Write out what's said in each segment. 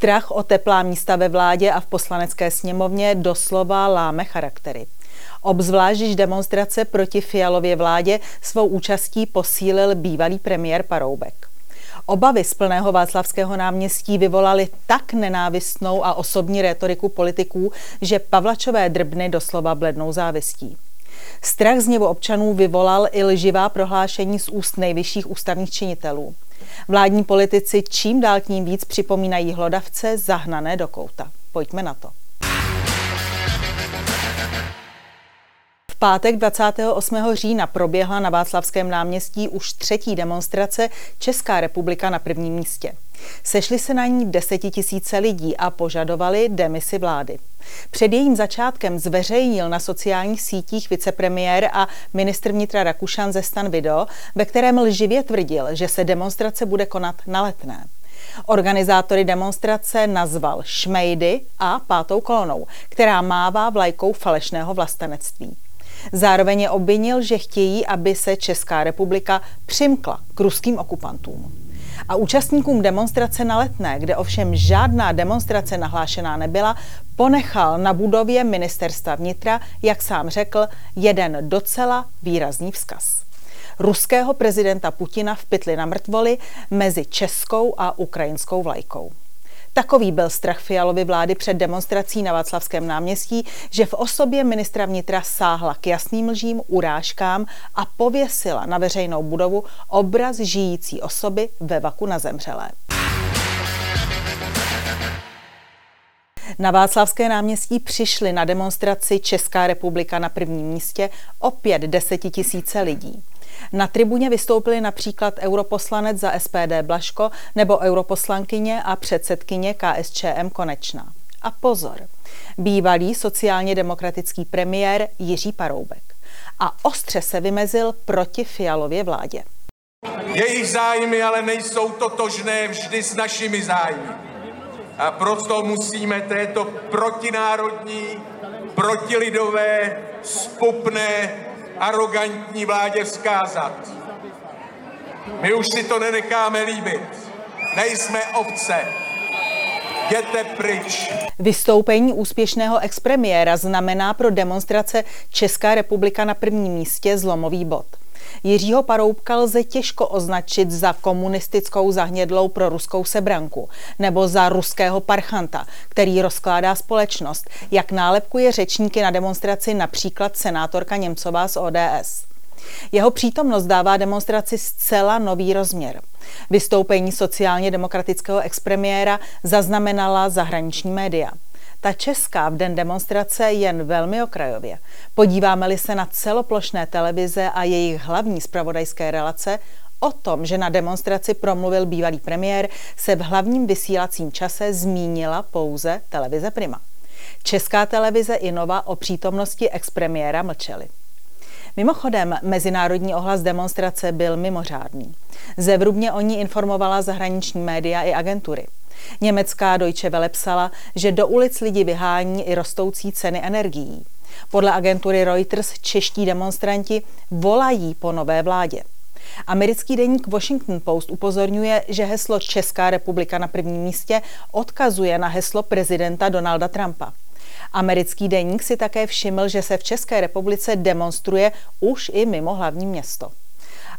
Strach o teplá místa ve vládě a v poslanecké sněmovně doslova láme charaktery. Obzvlášť, když demonstrace proti Fialově vládě svou účastí posílil bývalý premiér Paroubek. Obavy z plného Václavského náměstí vyvolaly tak nenávistnou a osobní retoriku politiků, že Pavlačové drbny doslova blednou závistí. Strach z něvo občanů vyvolal i lživá prohlášení z úst nejvyšších ústavních činitelů. Vládní politici čím dál tím víc připomínají hlodavce zahnané do kouta. Pojďme na to. Pátek 28. října proběhla na Václavském náměstí už třetí demonstrace Česká republika na prvním místě. Sešli se na ní desetitisíce lidí a požadovali demisi vlády. Před jejím začátkem zveřejnil na sociálních sítích vicepremiér a ministr vnitra Rakušan ze Stan Video, ve kterém lživě tvrdil, že se demonstrace bude konat na letné. Organizátory demonstrace nazval šmejdy a pátou kolonou, která mává vlajkou falešného vlastenectví. Zároveň je obvinil, že chtějí, aby se Česká republika přimkla k ruským okupantům. A účastníkům demonstrace na Letné, kde ovšem žádná demonstrace nahlášená nebyla, ponechal na budově ministerstva vnitra, jak sám řekl, jeden docela výrazný vzkaz. Ruského prezidenta Putina v pytli na mrtvoli mezi českou a ukrajinskou vlajkou. Takový byl strach Fialovy vlády před demonstrací na Václavském náměstí, že v osobě ministra vnitra sáhla k jasným lžím, urážkám a pověsila na veřejnou budovu obraz žijící osoby ve vaku na zemřelé. Na Václavské náměstí přišli na demonstraci Česká republika na prvním místě opět desetitisíce lidí. Na tribuně vystoupili například europoslanec za SPD Blaško nebo europoslankyně a předsedkyně KSČM Konečná. A pozor, bývalý sociálně demokratický premiér Jiří Paroubek. A ostře se vymezil proti Fialově vládě. Jejich zájmy ale nejsou totožné vždy s našimi zájmy. A proto musíme této protinárodní, protilidové, spupné arrogantní vládě vzkázat. My už si to nenecháme líbit. Nejsme ovce. Jděte pryč. Vystoupení úspěšného expremiéra znamená pro demonstrace Česká republika na prvním místě zlomový bod. Jiřího Paroubka lze těžko označit za komunistickou zahnědlou pro ruskou sebranku nebo za ruského parchanta, který rozkládá společnost, jak nálepkuje řečníky na demonstraci například senátorka Němcová z ODS. Jeho přítomnost dává demonstraci zcela nový rozměr. Vystoupení sociálně demokratického expremiéra zaznamenala zahraniční média. Ta česká v den demonstrace jen velmi okrajově. Podíváme-li se na celoplošné televize a jejich hlavní spravodajské relace, O tom, že na demonstraci promluvil bývalý premiér, se v hlavním vysílacím čase zmínila pouze televize Prima. Česká televize i Nova o přítomnosti expremiéra mlčeli. Mimochodem, mezinárodní ohlas demonstrace byl mimořádný. Zevrubně o ní informovala zahraniční média i agentury. Německá Deutsche Welle psala, že do ulic lidi vyhání i rostoucí ceny energií. Podle agentury Reuters čeští demonstranti volají po nové vládě. Americký deník Washington Post upozorňuje, že heslo Česká republika na prvním místě odkazuje na heslo prezidenta Donalda Trumpa. Americký deník si také všiml, že se v České republice demonstruje už i mimo hlavní město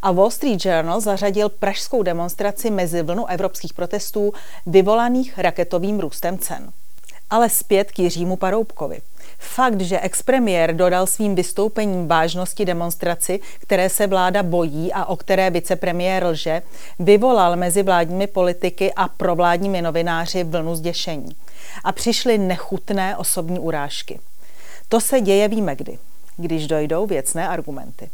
a Wall Street Journal zařadil pražskou demonstraci mezi vlnu evropských protestů vyvolaných raketovým růstem cen. Ale zpět k Jiřímu Paroubkovi. Fakt, že expremiér dodal svým vystoupením vážnosti demonstraci, které se vláda bojí a o které vicepremiér lže, vyvolal mezi vládními politiky a provládními novináři vlnu zděšení. A přišly nechutné osobní urážky. To se děje víme kdy, když dojdou věcné argumenty.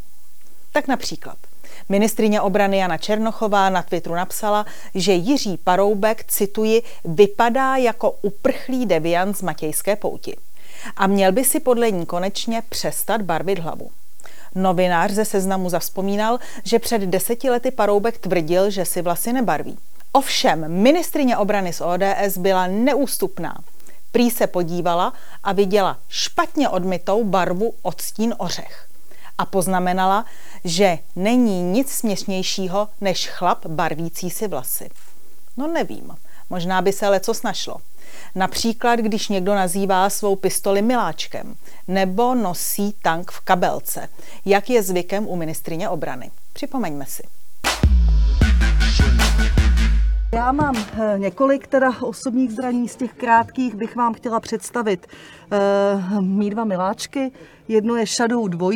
Tak například – Ministrině obrany Jana Černochová na Twitteru napsala, že Jiří Paroubek, cituji, vypadá jako uprchlý deviant z Matějské pouti. A měl by si podle ní konečně přestat barvit hlavu. Novinář ze seznamu zavzpomínal, že před deseti lety Paroubek tvrdil, že si vlasy nebarví. Ovšem, ministrině obrany z ODS byla neústupná. Prý se podívala a viděla špatně odmytou barvu odstín ořech a poznamenala, že není nic směšnějšího než chlap barvící si vlasy. No nevím. Možná by se leco snašlo. Například, když někdo nazývá svou pistoli miláčkem nebo nosí tank v kabelce, jak je zvykem u ministrině obrany. Připomeňme si. Já mám eh, několik teda osobních zbraní, z těch krátkých bych vám chtěla představit uh, mý dva miláčky. Jedno je Shadow 2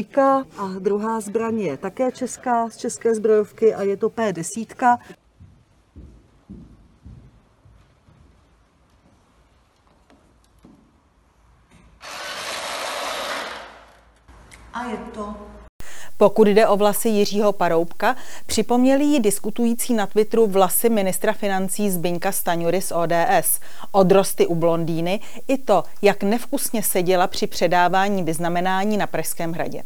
a druhá zbraň je také česká, z české zbrojovky a je to P10. A je to pokud jde o vlasy Jiřího Paroubka, připomněli ji diskutující na Twitteru vlasy ministra financí Zbyňka Staňury z ODS, odrosty u blondýny i to, jak nevkusně seděla při předávání vyznamenání na Pražském hradě.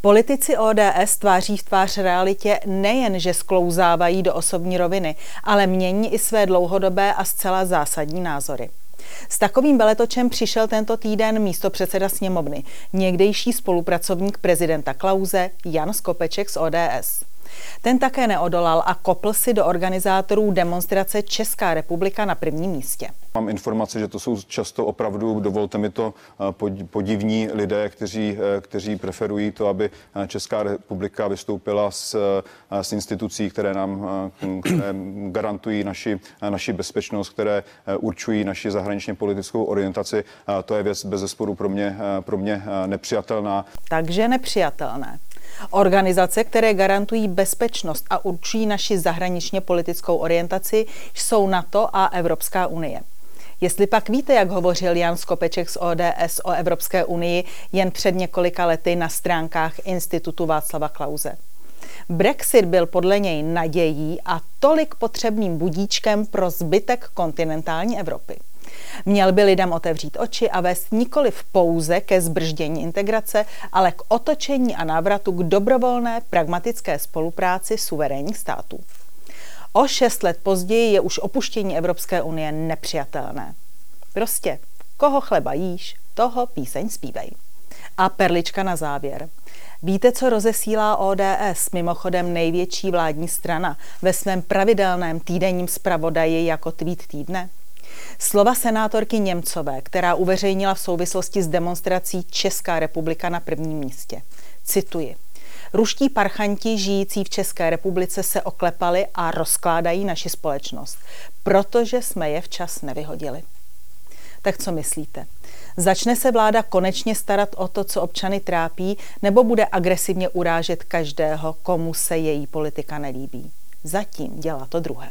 Politici ODS tváří v tvář realitě nejen, že sklouzávají do osobní roviny, ale mění i své dlouhodobé a zcela zásadní názory. S takovým veletočem přišel tento týden místo předseda sněmovny, někdejší spolupracovník prezidenta Klauze Jan Skopeček z ODS. Ten také neodolal a kopl si do organizátorů demonstrace Česká republika na prvním místě. Mám informace, že to jsou často opravdu, dovolte mi to, eh, podivní lidé, kteří, eh, kteří preferují to, aby eh, Česká republika vystoupila s, s institucí, které nám které garantují naši, naši bezpečnost, které určují naši zahraničně politickou orientaci. To je věc bez zesporu pro mě, pro mě nepřijatelná. Takže nepřijatelné. Organizace, které garantují bezpečnost a určují naši zahraničně politickou orientaci, jsou NATO a Evropská unie. Jestli pak víte, jak hovořil Jan Skopeček z ODS o Evropské unii jen před několika lety na stránkách Institutu Václava Klauze. Brexit byl podle něj nadějí a tolik potřebným budíčkem pro zbytek kontinentální Evropy. Měl by lidem otevřít oči a vést nikoli v pouze ke zbrždění integrace, ale k otočení a návratu k dobrovolné pragmatické spolupráci suverénních států. O šest let později je už opuštění Evropské unie nepřijatelné. Prostě, koho chleba jíš, toho píseň zpívej. A perlička na závěr. Víte, co rozesílá ODS, mimochodem největší vládní strana, ve svém pravidelném týdenním zpravodaji jako tweet týdne? Slova senátorky Němcové, která uveřejnila v souvislosti s demonstrací Česká republika na prvním místě. Cituji. Ruští parchanti žijící v České republice se oklepali a rozkládají naši společnost, protože jsme je včas nevyhodili. Tak co myslíte? Začne se vláda konečně starat o to, co občany trápí, nebo bude agresivně urážet každého, komu se její politika nelíbí? Zatím dělá to druhé.